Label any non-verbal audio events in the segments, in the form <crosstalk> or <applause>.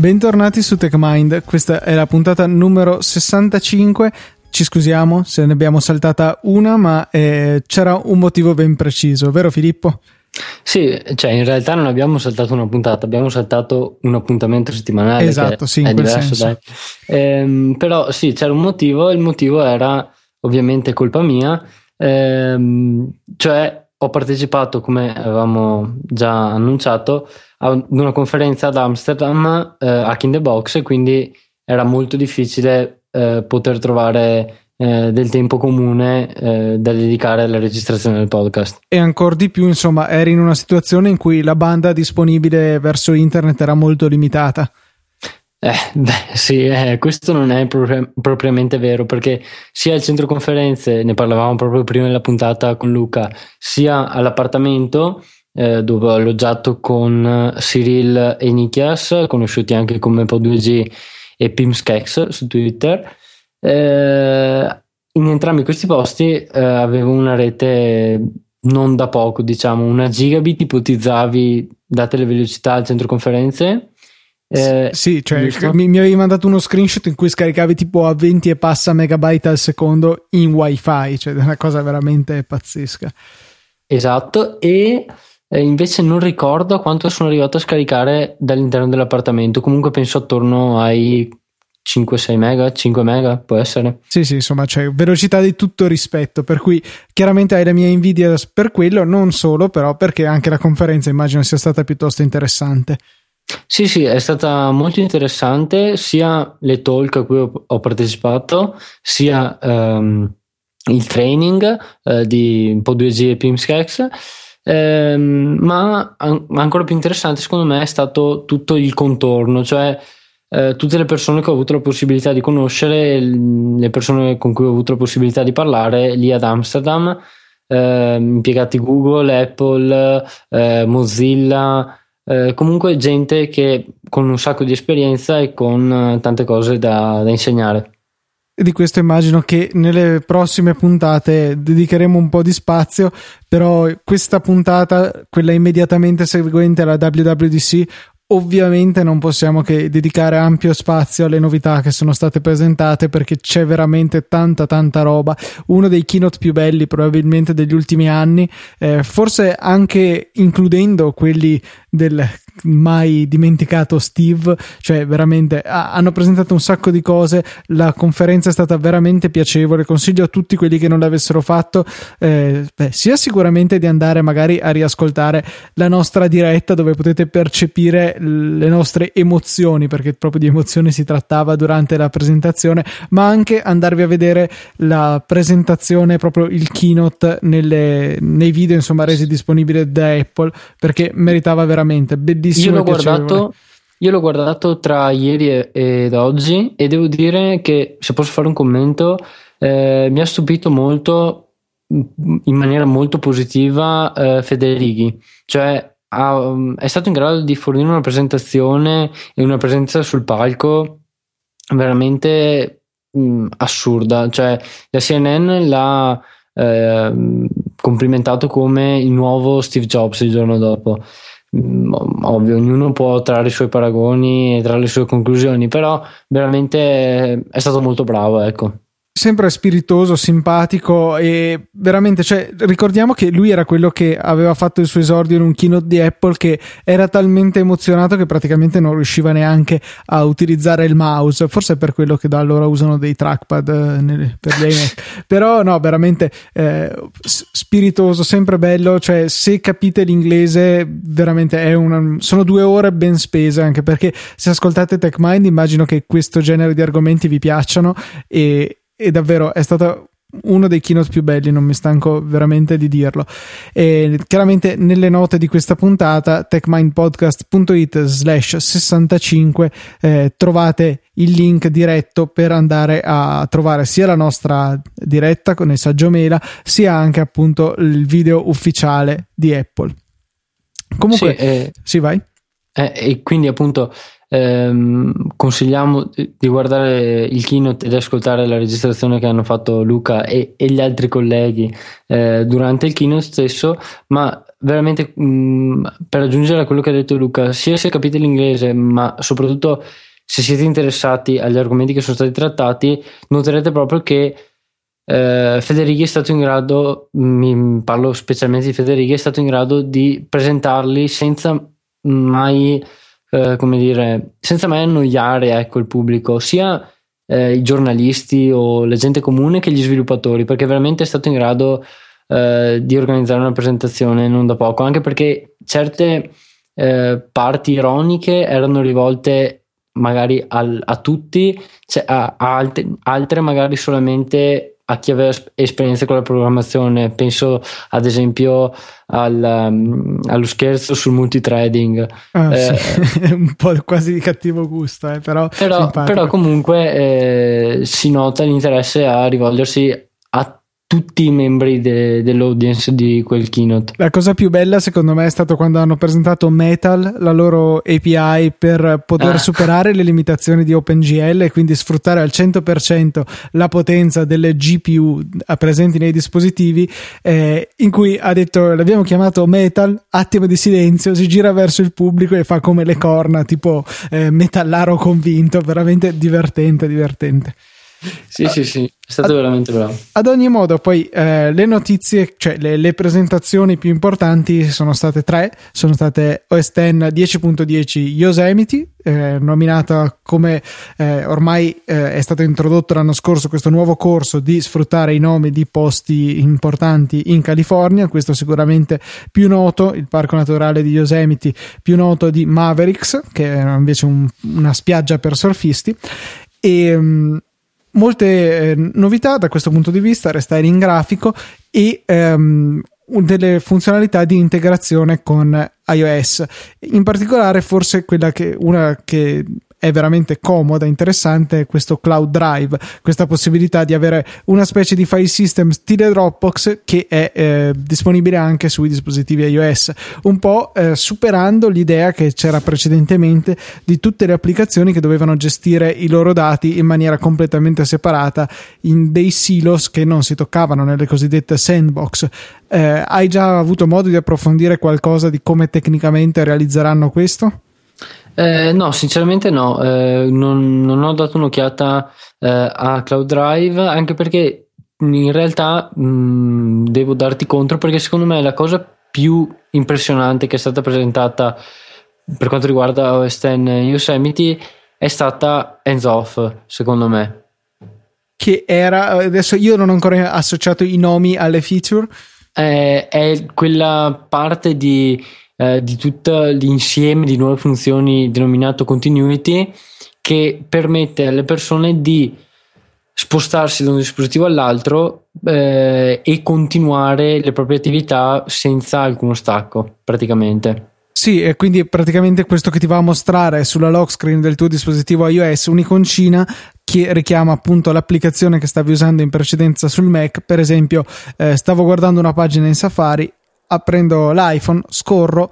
Bentornati su TechMind, questa è la puntata numero 65. Ci scusiamo se ne abbiamo saltata una, ma eh, c'era un motivo ben preciso, vero Filippo? Sì, cioè in realtà non abbiamo saltato una puntata, abbiamo saltato un appuntamento settimanale. Esatto, sì, è diverso. Ehm, però sì, c'era un motivo, il motivo era ovviamente colpa mia, ehm, cioè ho partecipato, come avevamo già annunciato, ad una conferenza ad Amsterdam, eh, Hack in the Box, quindi era molto difficile eh, poter trovare eh, del tempo comune eh, da dedicare alla registrazione del podcast. E ancora di più, insomma, eri in una situazione in cui la banda disponibile verso internet era molto limitata. Eh, <laughs> beh, sì, eh, questo non è pro- propriamente vero perché sia al centro conferenze, ne parlavamo proprio prima della puntata con Luca, sia all'appartamento eh, dove ho alloggiato con Cyril e Nikias, conosciuti anche come Po2G e Pimskex su Twitter. Eh, in entrambi questi posti eh, avevo una rete non da poco, diciamo, una gigabit ipotizzavi date le velocità al centro conferenze eh, sì, cioè mi, mi, avevi mandato uno screenshot in cui scaricavi tipo a 20 e passa megabyte al secondo in wifi, cioè una cosa veramente pazzesca. Esatto, e eh, invece non ricordo quanto sono arrivato a scaricare dall'interno dell'appartamento, comunque penso attorno ai 5-6 mega, 5 mega può essere. Sì, sì, insomma, c'è velocità di tutto rispetto, per cui chiaramente hai la mia invidia per quello, non solo, però perché anche la conferenza immagino sia stata piuttosto interessante. Sì, sì, è stata molto interessante sia le talk a cui ho, ho partecipato, sia um, il training uh, di un po' 2G e Pimskex. Um, ma an- ancora più interessante secondo me è stato tutto il contorno, cioè uh, tutte le persone che ho avuto la possibilità di conoscere, le persone con cui ho avuto la possibilità di parlare lì ad Amsterdam, uh, impiegati Google, Apple, uh, Mozilla, eh, comunque gente che con un sacco di esperienza e con eh, tante cose da, da insegnare. E di questo immagino che nelle prossime puntate dedicheremo un po' di spazio, però questa puntata, quella immediatamente seguente alla WWDC, Ovviamente non possiamo che dedicare ampio spazio alle novità che sono state presentate perché c'è veramente tanta tanta roba. Uno dei keynote più belli probabilmente degli ultimi anni, eh, forse anche includendo quelli del mai dimenticato Steve, cioè veramente ah, hanno presentato un sacco di cose, la conferenza è stata veramente piacevole, consiglio a tutti quelli che non l'avessero fatto, eh, beh, sia sicuramente di andare magari a riascoltare la nostra diretta dove potete percepire le nostre emozioni, perché proprio di emozioni si trattava durante la presentazione, ma anche andarvi a vedere la presentazione, proprio il keynote nelle, nei video insomma resi disponibili da Apple, perché meritava veramente bellissimo bellissimo. Io l'ho, guardato, io l'ho guardato tra ieri ed oggi e devo dire che, se posso fare un commento, eh, mi ha stupito molto in maniera molto positiva eh, Federighi, cioè ha, è stato in grado di fornire una presentazione e una presenza sul palco veramente mh, assurda, cioè la CNN l'ha eh, complimentato come il nuovo Steve Jobs il giorno dopo. Mm, ovvio, ognuno può trarre i suoi paragoni e trarre le sue conclusioni, però veramente è stato molto bravo, ecco sempre spiritoso, simpatico e veramente, cioè, ricordiamo che lui era quello che aveva fatto il suo esordio in un keynote di Apple che era talmente emozionato che praticamente non riusciva neanche a utilizzare il mouse, forse è per quello che da allora usano dei trackpad eh, nel, per gli iMac, <laughs> però no, veramente eh, spiritoso, sempre bello, cioè se capite l'inglese veramente è una, sono due ore ben spese anche perché se ascoltate TechMind immagino che questo genere di argomenti vi piacciono e, e davvero è stato uno dei keynote più belli, non mi stanco veramente di dirlo. E chiaramente nelle note di questa puntata, techmindpodcast.it slash 65 eh, trovate il link diretto per andare a trovare sia la nostra diretta con il saggio mela, sia anche appunto il video ufficiale di Apple. Comunque, sì, eh, sì vai. Eh, e quindi appunto ehm, consigliamo di guardare il keynote ed ascoltare la registrazione che hanno fatto Luca e, e gli altri colleghi eh, durante il keynote stesso, ma veramente mh, mm, per aggiungere a quello che ha detto Luca, sia se capite l'inglese, ma soprattutto se siete interessati agli argomenti che sono stati trattati, noterete proprio che eh, Federighi è stato in grado, mi parlo specialmente di Federighi, è stato in grado di presentarli senza mai, eh, come dire, senza mai annoiare ecco, il pubblico, sia eh, i giornalisti o la gente comune che gli sviluppatori, perché veramente è stato in grado eh, di organizzare una presentazione non da poco, anche perché certe eh, parti ironiche erano rivolte magari al, a tutti, cioè a, a altre, altre magari solamente a chi aveva esperienza con la programmazione. Penso ad esempio al, um, allo scherzo sul multitrading. Ah, eh, sì. <laughs> un po' quasi di cattivo gusto, eh, però, però, però comunque eh, si nota l'interesse a rivolgersi tutti i membri de- dell'audience di quel keynote. La cosa più bella secondo me è stato quando hanno presentato Metal, la loro API per poter ah. superare le limitazioni di OpenGL e quindi sfruttare al 100% la potenza delle GPU presenti nei dispositivi, eh, in cui ha detto l'abbiamo chiamato Metal, attimo di silenzio, si gira verso il pubblico e fa come le corna, tipo eh, metallaro convinto, veramente divertente, divertente. Sì, sì, sì, è stato ad, veramente bravo. Ad ogni modo, poi eh, le notizie, cioè le, le, presentazioni più importanti sono state tre: sono state OS X 10.10 Yosemite, eh, nominata come eh, ormai eh, è stato introdotto l'anno scorso questo nuovo corso di sfruttare i nomi di posti importanti in California. Questo sicuramente più noto, il parco naturale di Yosemite, più noto di Mavericks, che è invece un, una spiaggia per surfisti. E. Molte eh, novità da questo punto di vista, restare in grafico e ehm, delle funzionalità di integrazione con iOS. In particolare, forse quella che una che è veramente comoda, interessante questo Cloud Drive, questa possibilità di avere una specie di file system stile Dropbox che è eh, disponibile anche sui dispositivi iOS, un po' eh, superando l'idea che c'era precedentemente di tutte le applicazioni che dovevano gestire i loro dati in maniera completamente separata in dei silos che non si toccavano nelle cosiddette sandbox. Eh, hai già avuto modo di approfondire qualcosa di come tecnicamente realizzeranno questo? Eh, no, sinceramente no, eh, non, non, ho dato un'occhiata eh, a Cloud Drive anche perché in realtà mh, mm, devo darti contro perché secondo me la cosa più impressionante che è stata presentata per quanto riguarda OS X Yosemite è stata hands off secondo me. Che era adesso io non ho ancora associato i nomi alle feature. Eh, è quella parte di eh, di tutto l'insieme di nuove funzioni denominato continuity che permette alle persone di spostarsi da un dispositivo all'altro eh, e continuare le proprie attività senza alcuno stacco praticamente. Sì, e quindi praticamente questo che ti va a mostrare sulla lock screen del tuo dispositivo iOS un'iconcina che richiama appunto l'applicazione che stavi usando in precedenza sul Mac. Per esempio, eh, stavo guardando una pagina in Safari, prendo l'iPhone, scorro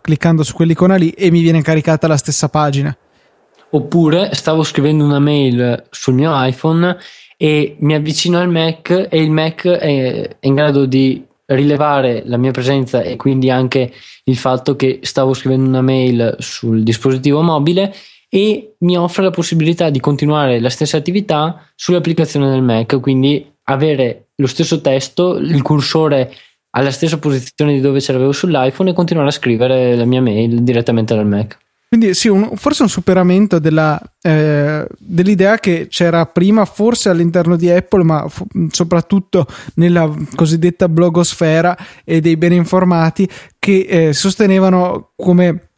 cliccando su quell'icona lì e mi viene caricata la stessa pagina. Oppure stavo scrivendo una mail sul mio iPhone e mi avvicino al Mac e il Mac è in grado di rilevare la mia presenza e quindi anche il fatto che stavo scrivendo una mail sul dispositivo mobile e mi offre la possibilità di continuare la stessa attività sull'applicazione del Mac, quindi avere lo stesso testo, il cursore alla stessa posizione di dove ce l'avevo sull'iPhone e continuare a scrivere la mia mail direttamente dal Mac. Quindi sì, un, forse un superamento della, eh, dell'idea che c'era prima, forse all'interno di Apple, ma f- soprattutto nella cosiddetta blogosfera e dei ben informati, che eh, sostenevano come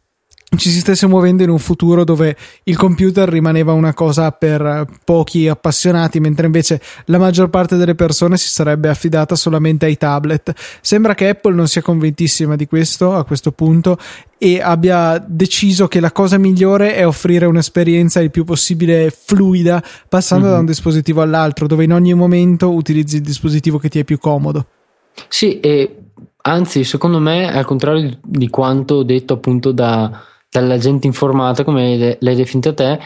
ci si stesse muovendo in un futuro dove il computer rimaneva una cosa per pochi appassionati, mentre invece la maggior parte delle persone si sarebbe affidata solamente ai tablet. Sembra che Apple non sia convintissima di questo a questo punto e abbia deciso che la cosa migliore è offrire un'esperienza il più possibile fluida, passando mm-hmm. da un dispositivo all'altro, dove in ogni momento utilizzi il dispositivo che ti è più comodo. Sì, e anzi, secondo me, al contrario di quanto detto appunto da dalla gente informata come l'hai definita te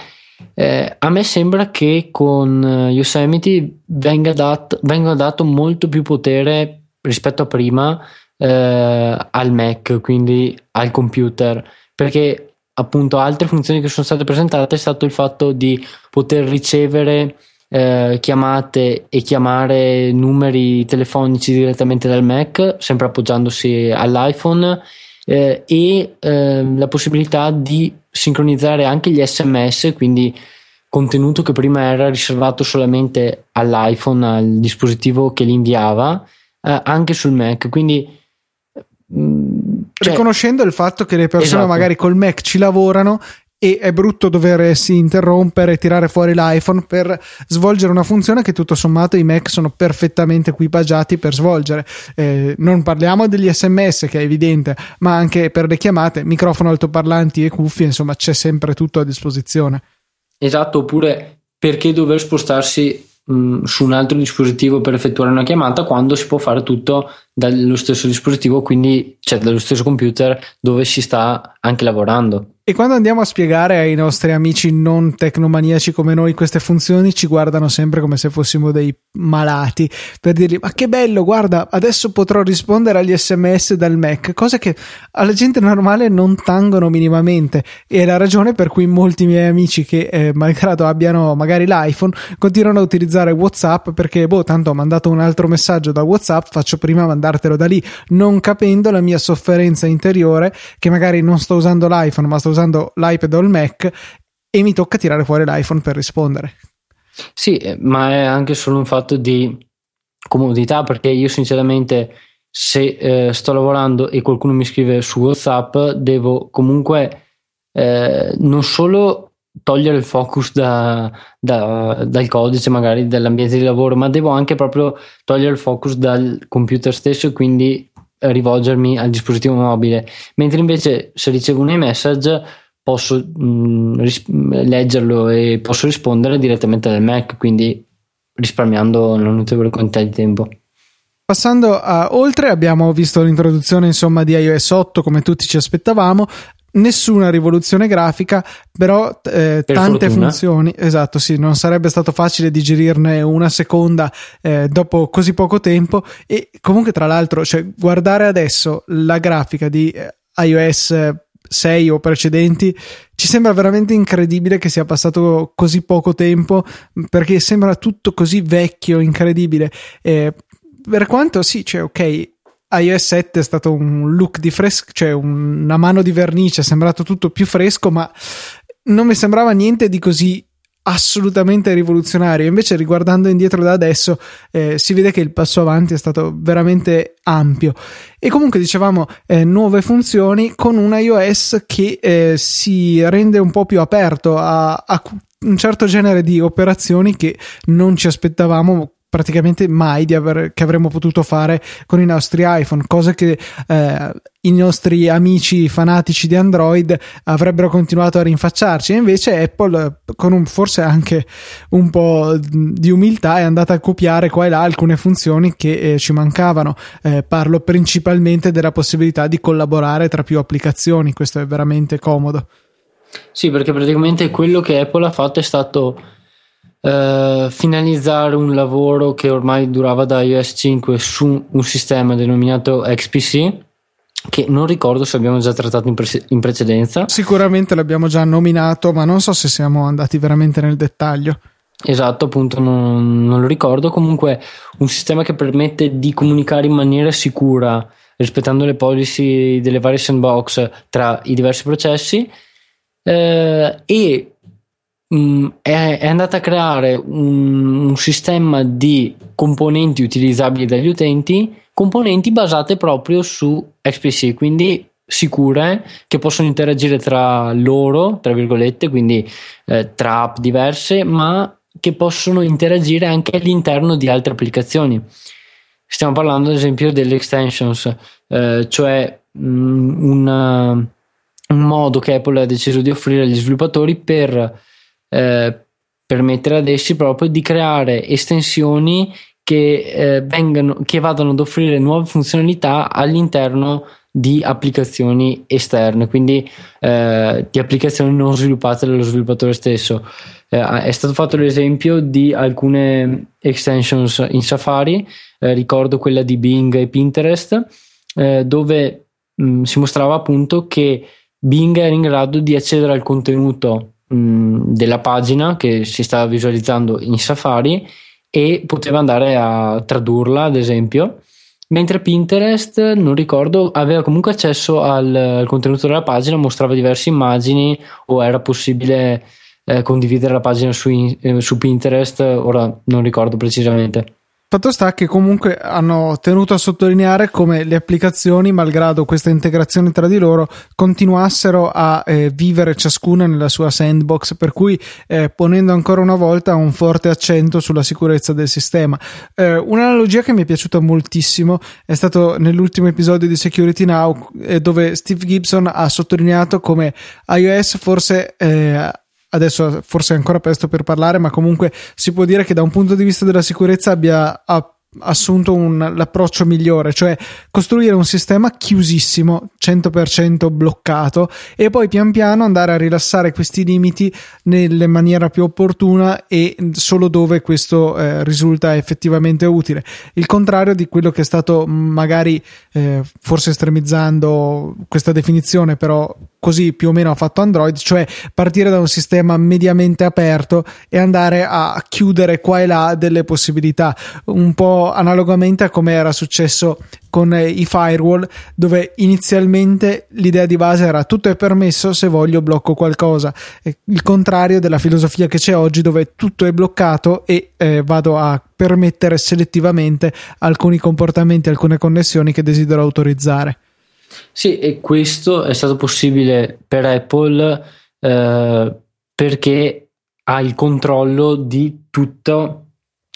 eh, a me sembra che con eh, Yosemite venga, dat- venga dato molto più potere rispetto a prima eh, al Mac, quindi al computer, perché appunto altre funzioni che sono state presentate è stato il fatto di poter ricevere eh, chiamate e chiamare numeri telefonici direttamente dal Mac, sempre appoggiandosi all'iPhone, eh, e eh, la possibilità di sincronizzare anche gli SMS, quindi contenuto che prima era riservato solamente all'iPhone, al dispositivo che li inviava, eh, anche sul Mac. Quindi mm, cioè, riconoscendo il fatto che le persone esatto. magari col Mac ci lavorano e è brutto doversi interrompere e tirare fuori l'iPhone per svolgere una funzione che tutto sommato i Mac sono perfettamente equipaggiati per svolgere. Eh, non parliamo degli sms che è evidente, ma anche per le chiamate, microfono altoparlanti e cuffie, insomma c'è sempre tutto a disposizione. Esatto, oppure perché dover spostarsi mh, su un altro dispositivo per effettuare una chiamata quando si può fare tutto dallo stesso dispositivo, quindi cioè dallo stesso computer dove si sta anche lavorando. E quando andiamo a spiegare ai nostri amici non tecnomaniaci come noi queste funzioni, ci guardano sempre come se fossimo dei malati per dirgli: Ma che bello, guarda, adesso potrò rispondere agli sms dal Mac, cose che alla gente normale non tangono minimamente. E è la ragione per cui molti miei amici che, eh, malgrado abbiano magari l'iPhone, continuano a utilizzare WhatsApp perché, boh, tanto ho mandato un altro messaggio da WhatsApp, faccio prima mandartelo da lì, non capendo la mia sofferenza interiore che magari non sto usando l'iPhone, ma sto usando l'iPad o il Mac e mi tocca tirare fuori l'iPhone per rispondere. Sì, eh, ma è anche solo un fatto di comodità perché io sinceramente se eh, sto lavorando e qualcuno mi scrive su WhatsApp devo comunque eh, non solo togliere il focus da, da, dal codice magari dell'ambiente di lavoro ma devo anche proprio togliere il focus dal computer stesso e quindi rivolgermi al dispositivo mobile, mentre invece se ricevo un iMessage posso mh, mm, ris- leggerlo e posso rispondere direttamente dal Mac, quindi risparmiando una notevole quantità di tempo. Passando a oltre, abbiamo visto l'introduzione insomma di iOS 8 come tutti ci aspettavamo, nessuna rivoluzione grafica, però eh, tante fortuna. funzioni. Esatto, sì, non sarebbe stato facile digerirne una seconda eh, dopo così poco tempo. E comunque, tra l'altro, cioè, guardare adesso la grafica di eh, iOS 6 o precedenti ci sembra veramente incredibile che sia passato così poco tempo perché sembra tutto così vecchio, incredibile. Eh, per quanto sì, cioè, ok, iOS 7 è stato un look di fresco, cioè una mano di vernice, è sembrato tutto più fresco, ma non mi sembrava niente di così assolutamente rivoluzionario. Invece, riguardando indietro da adesso, eh, si vede che il passo avanti è stato veramente ampio. E comunque, dicevamo, eh, nuove funzioni con un iOS che eh, si rende un po' più aperto a, a un certo genere di operazioni che non ci aspettavamo praticamente mai aver, che avremmo potuto fare con i nostri iPhone, cose che eh, i nostri amici fanatici di Android avrebbero continuato a rinfacciarci. E invece Apple, con un, forse anche un po' di umiltà, è andata a copiare qua e là alcune funzioni che eh, ci mancavano. Eh, parlo principalmente della possibilità di collaborare tra più applicazioni, questo è veramente comodo. Sì, perché praticamente quello che Apple ha fatto è stato Uh, finalizzare un lavoro che ormai durava da iOS 5 su un sistema denominato XPC che non ricordo se abbiamo già trattato in, pre- in, precedenza. Sicuramente l'abbiamo già nominato, ma non so se siamo andati veramente nel dettaglio. Esatto, appunto, non, non lo ricordo. Comunque, un sistema che permette di comunicare in maniera sicura, rispettando le policy delle varie sandbox tra i diversi processi. Eh, e Mm, è, è, andata a creare un, un, sistema di componenti utilizzabili dagli utenti, componenti basate proprio su XPC, quindi sicure che possono interagire tra loro, tra virgolette, quindi eh, tra app diverse, ma che possono interagire anche all'interno di altre applicazioni. Stiamo parlando ad esempio delle extensions, eh, cioè mh, mm, una, un modo che Apple ha deciso di offrire agli sviluppatori per eh, permettere ad essi proprio di creare estensioni che, eh, vengano, che vadano ad offrire nuove funzionalità all'interno di applicazioni esterne, quindi eh, di applicazioni non sviluppate dallo sviluppatore stesso. Eh, è stato fatto l'esempio di alcune extensions in Safari, eh, ricordo quella di Bing e Pinterest, eh, dove mh, mm, si mostrava appunto che Bing era in grado di accedere al contenuto della pagina che si stava visualizzando in Safari e poteva andare a tradurla, ad esempio. Mentre Pinterest, non ricordo, aveva comunque accesso al, al contenuto della pagina, mostrava diverse immagini o era possibile eh, condividere la pagina su, eh, su Pinterest, ora non ricordo precisamente. Fatto sta che comunque hanno tenuto a sottolineare come le applicazioni, malgrado questa integrazione tra di loro, continuassero a eh, vivere ciascuna nella sua sandbox, per cui eh, ponendo ancora una volta un forte accento sulla sicurezza del sistema. Eh, un'analogia che mi è piaciuta moltissimo è stato nell'ultimo episodio di Security Now, eh, dove Steve Gibson ha sottolineato come iOS forse eh, adesso forse è ancora presto per parlare, ma comunque si può dire che da un punto di vista della sicurezza abbia assunto un, l'approccio migliore, cioè costruire un sistema chiusissimo, 100% bloccato e poi pian piano andare a rilassare questi limiti nella maniera più opportuna e solo dove questo eh, risulta effettivamente utile. Il contrario di quello che è stato magari eh, forse estremizzando questa definizione, però così più o meno ha fatto Android, cioè partire da un sistema mediamente aperto e andare a chiudere qua e là delle possibilità, un po' analogamente a come era successo con i firewall, dove inizialmente l'idea di base era tutto è permesso se voglio blocco qualcosa, il contrario della filosofia che c'è oggi, dove tutto è bloccato e eh, vado a permettere selettivamente alcuni comportamenti, alcune connessioni che desidero autorizzare. Sì, e questo è stato possibile per Apple eh, perché ha il controllo di tutto,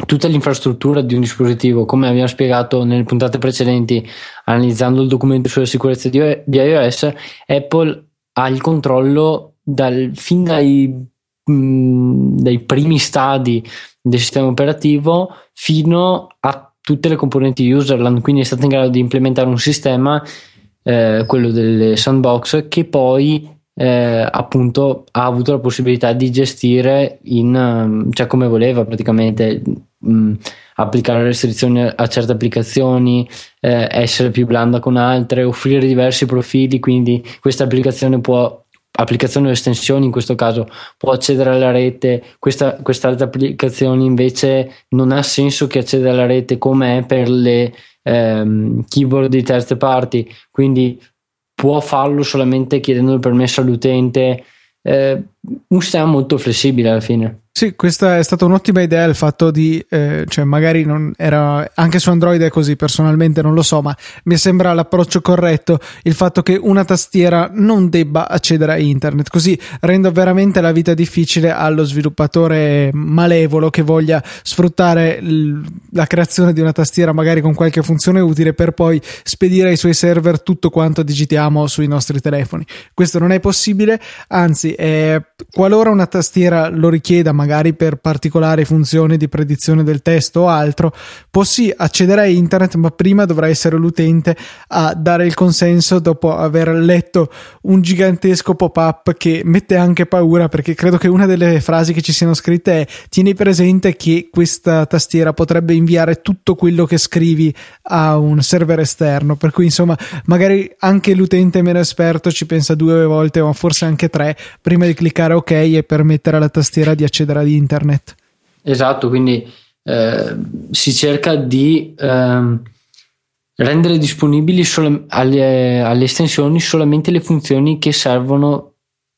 tutta l'infrastruttura di un dispositivo. Come abbiamo spiegato nelle puntate precedenti, analizzando il documento sulla sicurezza di, di iOS, Apple ha il controllo dal, fin dai, mh, mm, dai primi stadi del sistema operativo fino a tutte le componenti userland, quindi è stato in grado di implementare un sistema eh, quello delle sandbox, che poi eh, appunto ha avuto la possibilità di gestire in, um, cioè come voleva praticamente mh, mm, applicare restrizioni a certe applicazioni, eh, essere più blanda con altre, offrire diversi profili, quindi questa applicazione può applicazioni o estensioni in questo caso può accedere alla rete. Questa, quest'altra applicazione invece non ha senso che acceda alla rete come è per le ehm, keyboard di terze parti, quindi può farlo solamente chiedendo il permesso all'utente. Eh, un sistema molto flessibile alla fine. Sì, questa è stata un'ottima idea il fatto di, eh, cioè magari non era, anche su Android è così, personalmente non lo so, ma mi sembra l'approccio corretto il fatto che una tastiera non debba accedere a internet, così rendo veramente la vita difficile allo sviluppatore malevolo che voglia sfruttare l- la creazione di una tastiera magari con qualche funzione utile per poi spedire ai suoi server tutto quanto digitiamo sui nostri telefoni. Questo non è possibile, anzi, eh, qualora una tastiera lo richieda, magari per particolari funzioni di predizione del testo o altro, può sì accedere a internet, ma prima dovrà essere l'utente a dare il consenso dopo aver letto un gigantesco pop-up che mette anche paura, perché credo che una delle frasi che ci siano scritte è tieni presente che questa tastiera potrebbe inviare tutto quello che scrivi a un server esterno, per cui insomma magari anche l'utente meno esperto ci pensa due volte o forse anche tre prima di cliccare ok e permettere alla tastiera di accedere ad internet. Esatto, quindi eh, si cerca di eh, rendere disponibili solo, alle, alle, estensioni solamente le funzioni che servono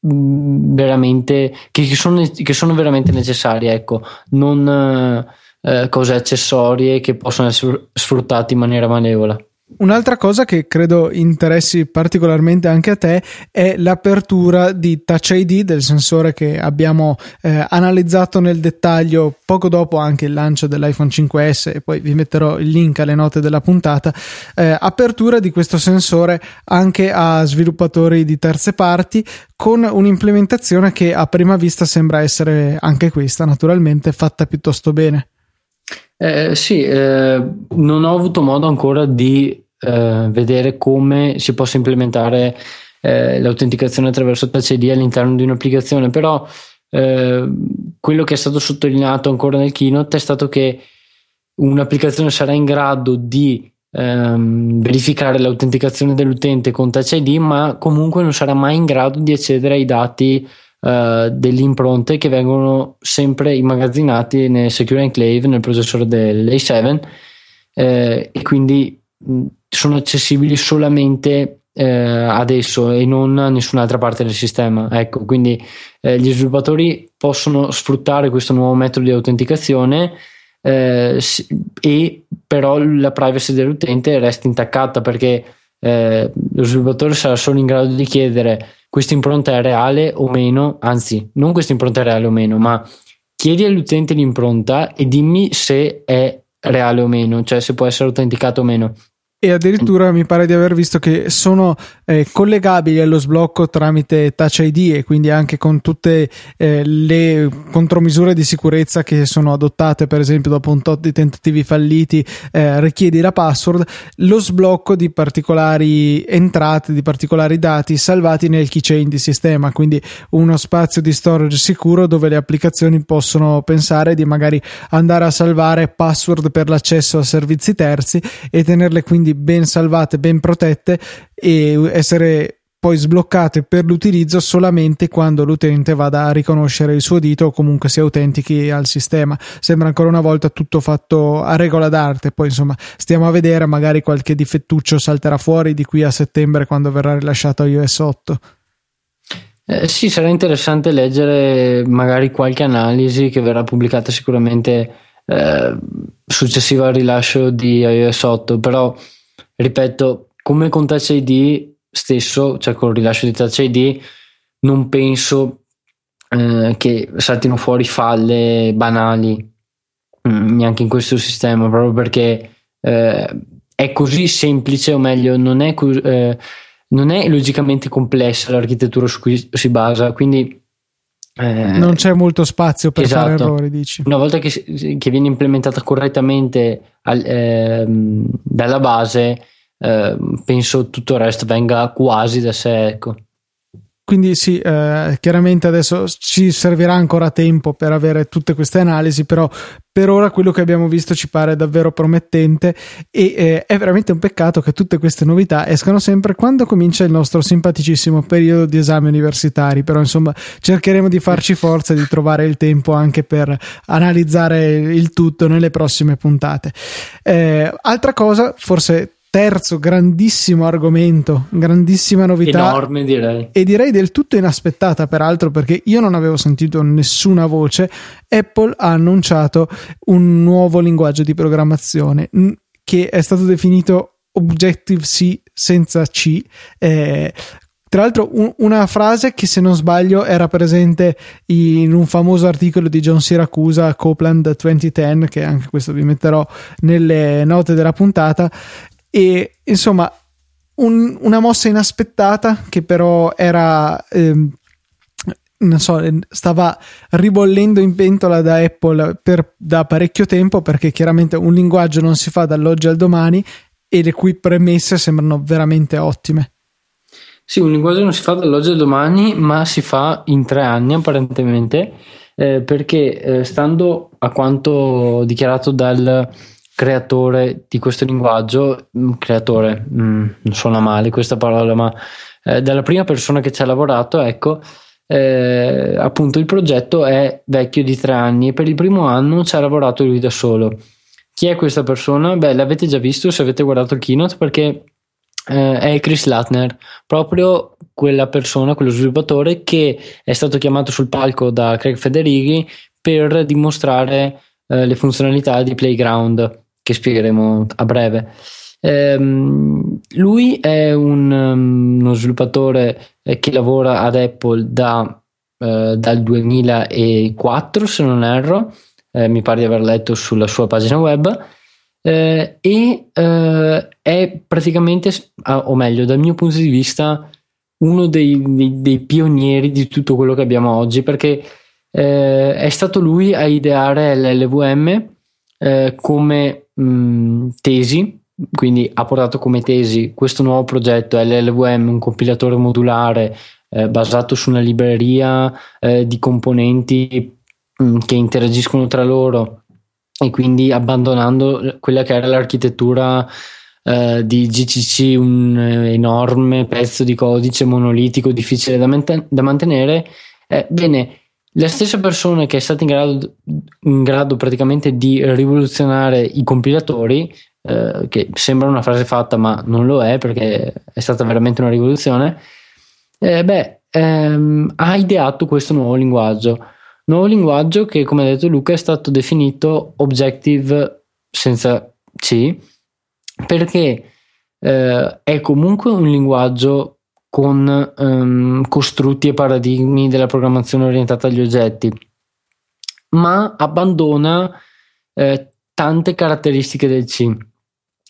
mm, veramente, che, che, sono, che sono, veramente necessarie, ecco, non eh, cose accessorie che possono essere sfruttate in maniera malevola. Un'altra cosa che credo interessi particolarmente anche a te è l'apertura di Touch ID del sensore che abbiamo eh, analizzato nel dettaglio poco dopo anche il lancio dell'iPhone 5S e poi vi metterò il link alle note della puntata. Eh, apertura di questo sensore anche a sviluppatori di terze parti con un'implementazione che a prima vista sembra essere anche questa naturalmente fatta piuttosto bene. Eh, sì, eh, non ho avuto modo ancora di eh, vedere come si possa implementare eh, l'autenticazione attraverso Touch ID all'interno di un'applicazione, però eh, quello che è stato sottolineato ancora nel keynote è stato che un'applicazione sarà in grado di ehm, verificare l'autenticazione dell'utente con Touch ID, ma comunque non sarà mai in grado di accedere ai dati eh, delle impronte che vengono sempre immagazzinati nel Secure Enclave, nel processore dell'A7 eh, e quindi sono accessibili solamente eh, adesso e non a nessun'altra parte del sistema. Ecco, quindi eh, gli sviluppatori possono sfruttare questo nuovo metodo di autenticazione eh, e però la privacy dell'utente resta intaccata perché eh, lo sviluppatore sarà solo in grado di chiedere questa impronta è reale o meno, anzi, non questa impronta è reale o meno, ma chiedi all'utente l'impronta e dimmi se è reale o meno, cioè se può essere autenticato o meno e addirittura mi pare di aver visto che sono eh, collegabili allo sblocco tramite Touch ID e quindi anche con tutte eh, le contromisure di sicurezza che sono adottate per esempio dopo un tot di tentativi falliti eh, richiedi la password lo sblocco di particolari entrate di particolari dati salvati nel keychain di sistema quindi uno spazio di storage sicuro dove le applicazioni possono pensare di magari andare a salvare password per l'accesso a servizi terzi e tenerle quindi ben salvate, ben protette e essere poi sbloccate per l'utilizzo solamente quando l'utente vada a riconoscere il suo dito o comunque si autentichi al sistema. Sembra ancora una volta tutto fatto a regola d'arte, poi insomma stiamo a vedere, magari qualche difettuccio salterà fuori di qui a settembre quando verrà rilasciato iOS 8. Eh, sì, sarà interessante leggere magari qualche analisi che verrà pubblicata sicuramente eh, successiva al rilascio di iOS 8, però ripeto, come con Touch ID stesso, cioè con il rilascio di Touch ID, non penso eh, che saltino fuori falle banali mm, neanche in questo sistema, proprio perché eh, è così semplice, o meglio, non è, eh, non è logicamente complessa l'architettura su cui si basa, quindi eh, non c'è molto spazio per esatto. fare errori, dici. Una volta che, che viene implementata correttamente al, eh, dalla base, eh, penso tutto il resto venga quasi da sé. Ecco. Quindi sì, eh, chiaramente adesso ci servirà ancora tempo per avere tutte queste analisi, però per ora quello che abbiamo visto ci pare davvero promettente e eh, è veramente un peccato che tutte queste novità escano sempre quando comincia il nostro simpaticissimo periodo di esami universitari, però insomma cercheremo di farci forza e di trovare il tempo anche per analizzare il tutto nelle prossime puntate. Eh, altra cosa, forse terzo grandissimo argomento, grandissima novità. Enorme direi. E direi del tutto inaspettata peraltro perché io non avevo sentito nessuna voce. Apple ha annunciato un nuovo linguaggio di programmazione che è stato definito Objective-C senza C. Eh, tra l'altro, un, una frase che, se non sbaglio, era presente in un famoso articolo di John Siracusa, Copland 2010, che anche questo vi metterò nelle note della puntata, e insomma un, una mossa inaspettata che però era ehm, non so, stava ribollendo in pentola da Apple per, da parecchio tempo perché chiaramente un linguaggio non si fa dall'oggi al domani e le cui premesse sembrano veramente ottime. Sì, un linguaggio non si fa dall'oggi al domani, ma si fa in tre anni apparentemente, eh, perché eh, stando a quanto dichiarato dal creatore di questo linguaggio, mm, creatore, mh, mm, non suona male questa parola, ma eh, dalla prima persona che ci ha lavorato, ecco, eh, appunto il progetto è vecchio di tre anni e per il primo anno ci ha lavorato lui da solo. Chi è questa persona? Beh, l'avete già visto se avete guardato il keynote perché eh, è Chris Latner, proprio quella persona, quello sviluppatore che è stato chiamato sul palco da Craig Federighi per dimostrare eh, le funzionalità di Playground che spiegheremo a breve. Um, lui è un, um, uno sviluppatore eh, che lavora ad Apple da, uh, dal 2004, se non erro, eh, mi pare di aver letto sulla sua pagina web. Eh, e uh, è praticamente, o meglio, dal mio punto di vista, uno dei, dei, dei pionieri di tutto quello che abbiamo oggi perché eh, è stato lui a ideare l'LVM eh, come mh, tesi, quindi ha portato come tesi questo nuovo progetto LLVM, un compilatore modulare eh, basato su una libreria eh, di componenti mh, che interagiscono tra loro e quindi abbandonando quella che era l'architettura eh, di GCC un enorme pezzo di codice monolitico difficile da, man- da mantenere, eh, bene, la stessa persona che è stata in grado, in grado praticamente di rivoluzionare i compilatori, eh, che sembra una frase fatta ma non lo è perché è stata veramente una rivoluzione, eh, beh, ehm, ha ideato questo nuovo linguaggio. Nuovo linguaggio che, come ha detto Luca, è stato definito Objective senza C, perché eh, è comunque un linguaggio con um, costrutti e paradigmi della programmazione orientata agli oggetti, ma abbandona eh, tante caratteristiche del C.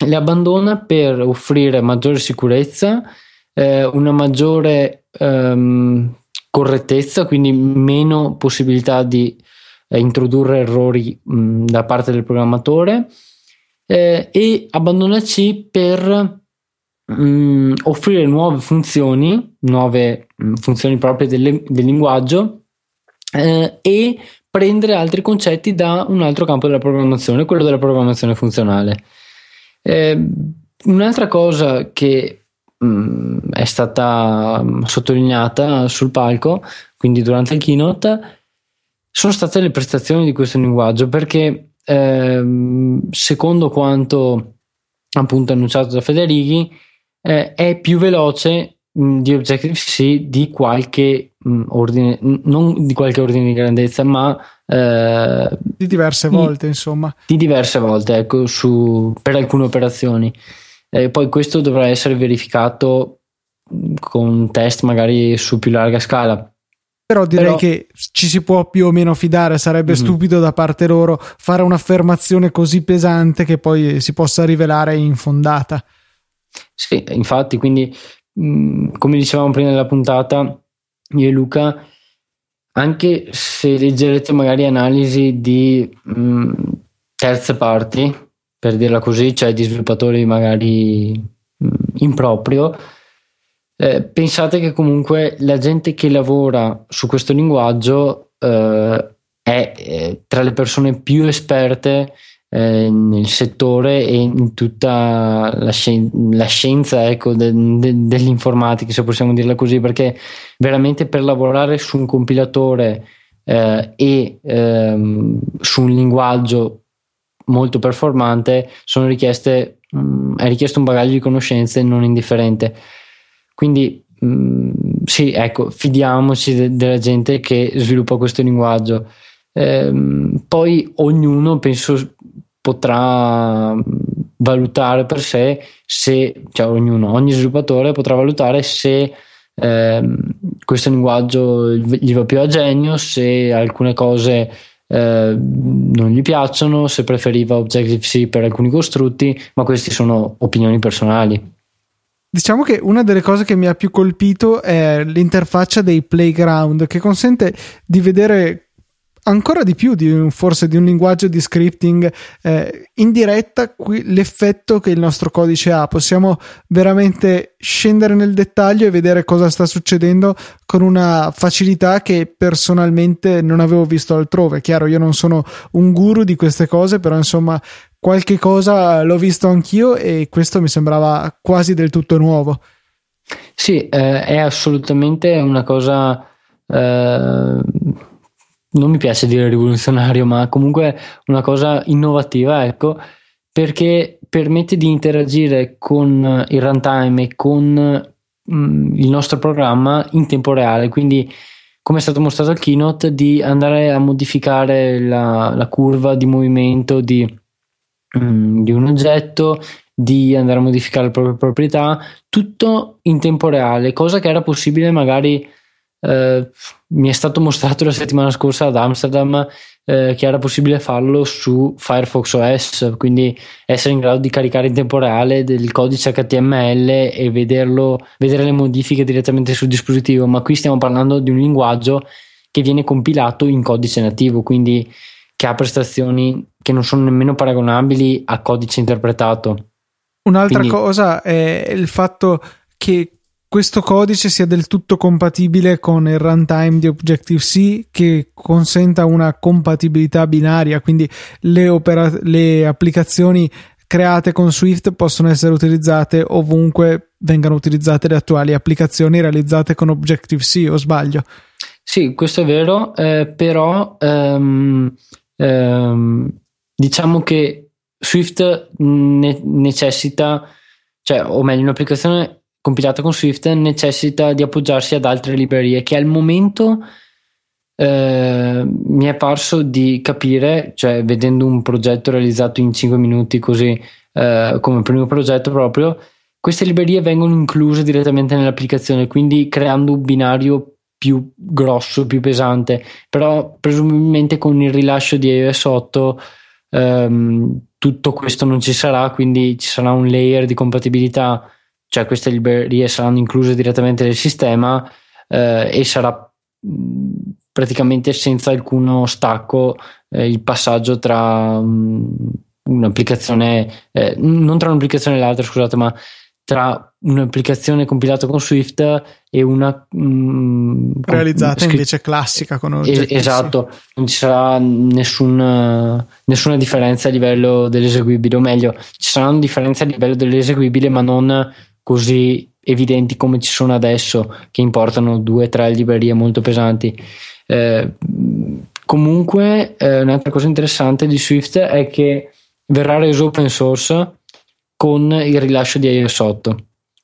Le abbandona per offrire maggiore sicurezza, eh, una maggiore um, correttezza, quindi meno possibilità di eh, introdurre errori mh, da parte del programmatore eh, e abbandona C per mh, mm, offrire nuove funzioni, nuove mh, mm, funzioni proprie del, del linguaggio eh, e prendere altri concetti da un altro campo della programmazione, quello della programmazione funzionale. Eh, un'altra cosa che mh, mm, è stata sottolineata sul palco, quindi durante il keynote, sono state le prestazioni di questo linguaggio perché ehm, secondo quanto appunto annunciato da Federighi eh, è più veloce mh, di Objective-C di qualche mh, ordine, non di qualche ordine di grandezza, ma eh, di diverse volte, insomma. Di diverse volte, ecco, su, per alcune operazioni. Eh, poi questo dovrà essere verificato con test magari su più larga scala. Però direi Però... che ci si può più o meno fidare, sarebbe mm-hmm. stupido da parte loro fare un'affermazione così pesante che poi si possa rivelare infondata. Sì, infatti, quindi mh, mm, come dicevamo prima della puntata, io e Luca, anche se leggerete magari analisi di mh, mm, terze parti, per dirla così, cioè di sviluppatori magari mh, mm, in proprio, eh, pensate che comunque la gente che lavora su questo linguaggio eh, è eh, tra le persone più esperte eh, nel settore e in tutta la, scien- la scienza ecco, de- de- dell'informatica, se possiamo dirla così, perché veramente per lavorare su un compilatore eh, e ehm, su un linguaggio molto performante sono richieste, mh, mm, è richiesto un bagaglio di conoscenze non indifferente. Quindi mh, mm, sì, ecco, fidiamoci de- della gente che sviluppa questo linguaggio. Ehm, poi ognuno penso potrà valutare per sé se, cioè ognuno, ogni sviluppatore potrà valutare se ehm, questo linguaggio gli va più a genio, se alcune cose eh, non gli piacciono, se preferiva Objective-C per alcuni costrutti, ma queste sono opinioni personali. Diciamo che una delle cose che mi ha più colpito è l'interfaccia dei playground che consente di vedere ancora di più di un, forse di un linguaggio di scripting eh, in diretta qui, l'effetto che il nostro codice ha. Possiamo veramente scendere nel dettaglio e vedere cosa sta succedendo con una facilità che personalmente non avevo visto altrove. Chiaro io non sono un guru di queste cose però insomma qualche cosa l'ho visto anch'io e questo mi sembrava quasi del tutto nuovo. Sì eh, è assolutamente una cosa eh non mi piace dire rivoluzionario, ma comunque una cosa innovativa, ecco, perché permette di interagire con il runtime e con mh, mm, il nostro programma in tempo reale, quindi come è stato mostrato al keynote, di andare a modificare la, la curva di movimento di, mh, mm, di un oggetto, di andare a modificare le proprie proprietà, tutto in tempo reale, cosa che era possibile magari eh, mi è stato mostrato la settimana scorsa ad Amsterdam eh, che era possibile farlo su Firefox OS, quindi essere in grado di caricare in tempo reale del codice HTML e vederlo, vedere le modifiche direttamente sul dispositivo, ma qui stiamo parlando di un linguaggio che viene compilato in codice nativo, quindi che ha prestazioni che non sono nemmeno paragonabili a codice interpretato. Un'altra quindi, cosa è il fatto che questo codice sia del tutto compatibile con il runtime di Objective-C che consenta una compatibilità binaria, quindi le, opera- le applicazioni create con Swift possono essere utilizzate ovunque vengano utilizzate le attuali applicazioni realizzate con Objective-C, o sbaglio? Sì, questo è vero, eh, però ehm, ehm, diciamo che Swift ne- necessita, cioè, o meglio, un'applicazione compilata con Swift necessita di appoggiarsi ad altre librerie che al momento eh, mi è parso di capire, cioè vedendo un progetto realizzato in 5 minuti così eh, come primo progetto proprio, queste librerie vengono incluse direttamente nell'applicazione, quindi creando un binario più grosso, più pesante, però presumibilmente con il rilascio di iOS 8 ehm, tutto questo non ci sarà, quindi ci sarà un layer di compatibilità, cioè queste librerie saranno incluse direttamente nel sistema eh, e sarà praticamente senza alcuno stacco eh, il passaggio tra um, un'applicazione, eh, non tra un'applicazione e l'altra, scusate, ma tra un'applicazione compilata con Swift e una um, realizzata scr- invece classica con Objective. esatto, non ci sarà nessun, nessuna differenza a livello dell'eseguibile, o meglio, ci saranno differenze a livello dell'eseguibile, ma non così evidenti come ci sono adesso, che importano due o tre librerie molto pesanti. Eh, comunque, eh, un'altra cosa interessante di Swift è che verrà reso open source con il rilascio di iOS 8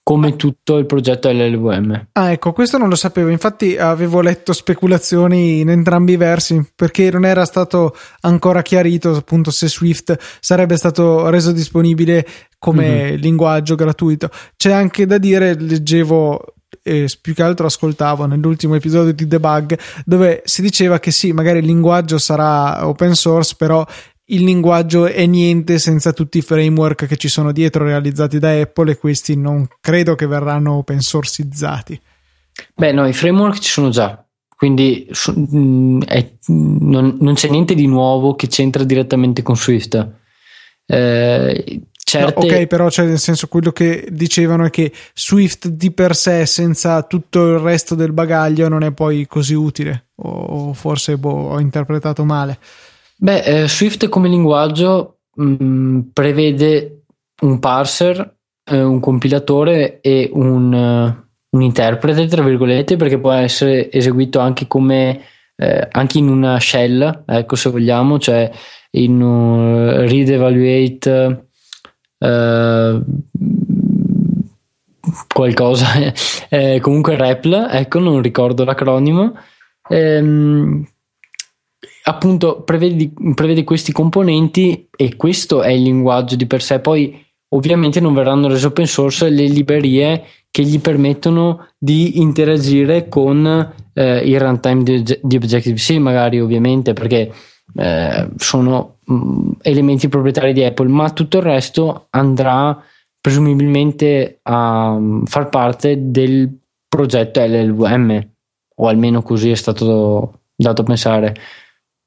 come tutto il progetto LLVM. Ah, ecco, questo non lo sapevo. Infatti, avevo letto speculazioni in entrambi i versi perché non era stato ancora chiarito appunto se Swift sarebbe stato reso disponibile come mm-hmm. linguaggio gratuito. C'è anche da dire, leggevo e più che altro ascoltavo nell'ultimo episodio di Debug dove si diceva che sì, magari il linguaggio sarà open source, però il linguaggio è niente senza tutti i framework che ci sono dietro realizzati da Apple e questi non credo che verranno open sourceizzati. Beh, no, i framework ci sono già, quindi mm, è, non, non, c'è niente di nuovo che c'entra direttamente con Swift. Eh, Certe... No, ok, però cioè, nel senso quello che dicevano è che Swift di per sé, senza tutto il resto del bagaglio, non è poi così utile. O forse boh, ho interpretato male. Beh, eh, Swift come linguaggio mh, mm, prevede un parser, eh, un compilatore e un, uh, un, interprete, tra virgolette, perché può essere eseguito anche come eh, anche in una shell, ecco se vogliamo, cioè in uh, read evaluate eh, qualcosa, <laughs> eh, comunque REPL, ecco, non ricordo l'acronimo. Ehm, appunto prevede, prevede, questi componenti e questo è il linguaggio di per sé. Poi ovviamente non verranno rese open source le librerie che gli permettono di interagire con eh, il runtime di, di Objective-C, magari ovviamente perché eh, sono mh, mm, elementi proprietari di Apple, ma tutto il resto andrà presumibilmente a um, far parte del progetto LLVM, o almeno così è stato dato a pensare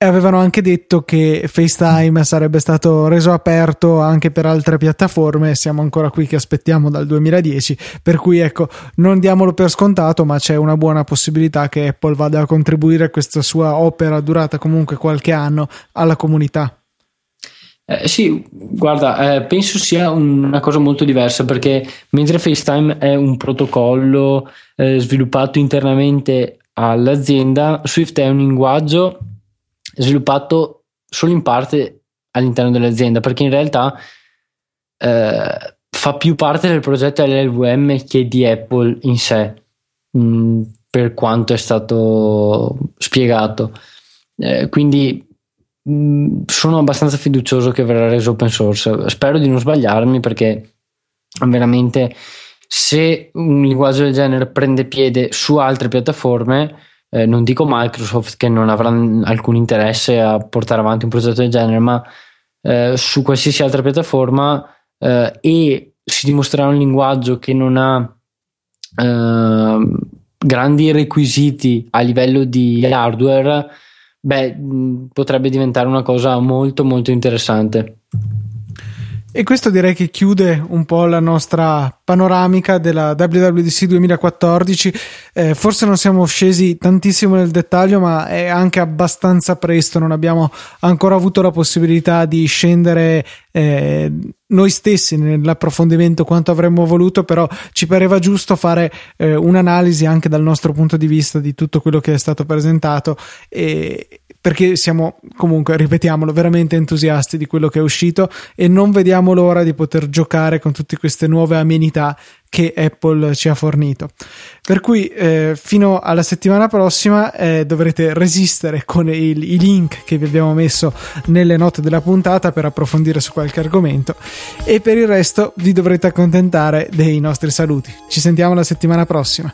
avevano anche detto che FaceTime sarebbe stato reso aperto anche per altre piattaforme. Siamo ancora qui che aspettiamo dal 2010, per cui ecco, non diamolo per scontato, ma c'è una buona possibilità che Apple vada a contribuire a questa sua opera durata comunque qualche anno alla comunità. Eh, sì, guarda, eh, penso sia una cosa molto diversa perché mentre FaceTime è un protocollo eh, sviluppato internamente all'azienda, Swift è un linguaggio sviluppato solo in parte all'interno dell'azienda, perché in realtà eh, fa più parte del progetto LLVM che di Apple in sé, mh, mm, per quanto è stato spiegato. Eh, quindi mh, mm, sono abbastanza fiducioso che verrà reso open source. Spero di non sbagliarmi perché veramente se un linguaggio del genere prende piede su altre piattaforme eh, non dico Microsoft che non avrà alcun interesse a portare avanti un progetto del genere, ma eh, su qualsiasi altra piattaforma eh, e si dimostrerà un linguaggio che non ha ehm, grandi requisiti a livello di hardware, beh, potrebbe diventare una cosa molto molto interessante. E questo direi che chiude un po' la nostra panoramica della WWDC 2014. Eh, forse non siamo scesi tantissimo nel dettaglio, ma è anche abbastanza presto, non abbiamo ancora avuto la possibilità di scendere eh, noi stessi nell'approfondimento quanto avremmo voluto, però ci pareva giusto fare eh, un'analisi anche dal nostro punto di vista di tutto quello che è stato presentato e, perché siamo comunque, ripetiamolo, veramente entusiasti di quello che è uscito e non vediamo l'ora di poter giocare con tutte queste nuove amenità che Apple ci ha fornito. Per cui eh, fino alla settimana prossima eh, dovrete resistere con il, i link che vi abbiamo messo nelle note della puntata per approfondire su qualche argomento e per il resto vi dovrete accontentare dei nostri saluti. Ci sentiamo la settimana prossima.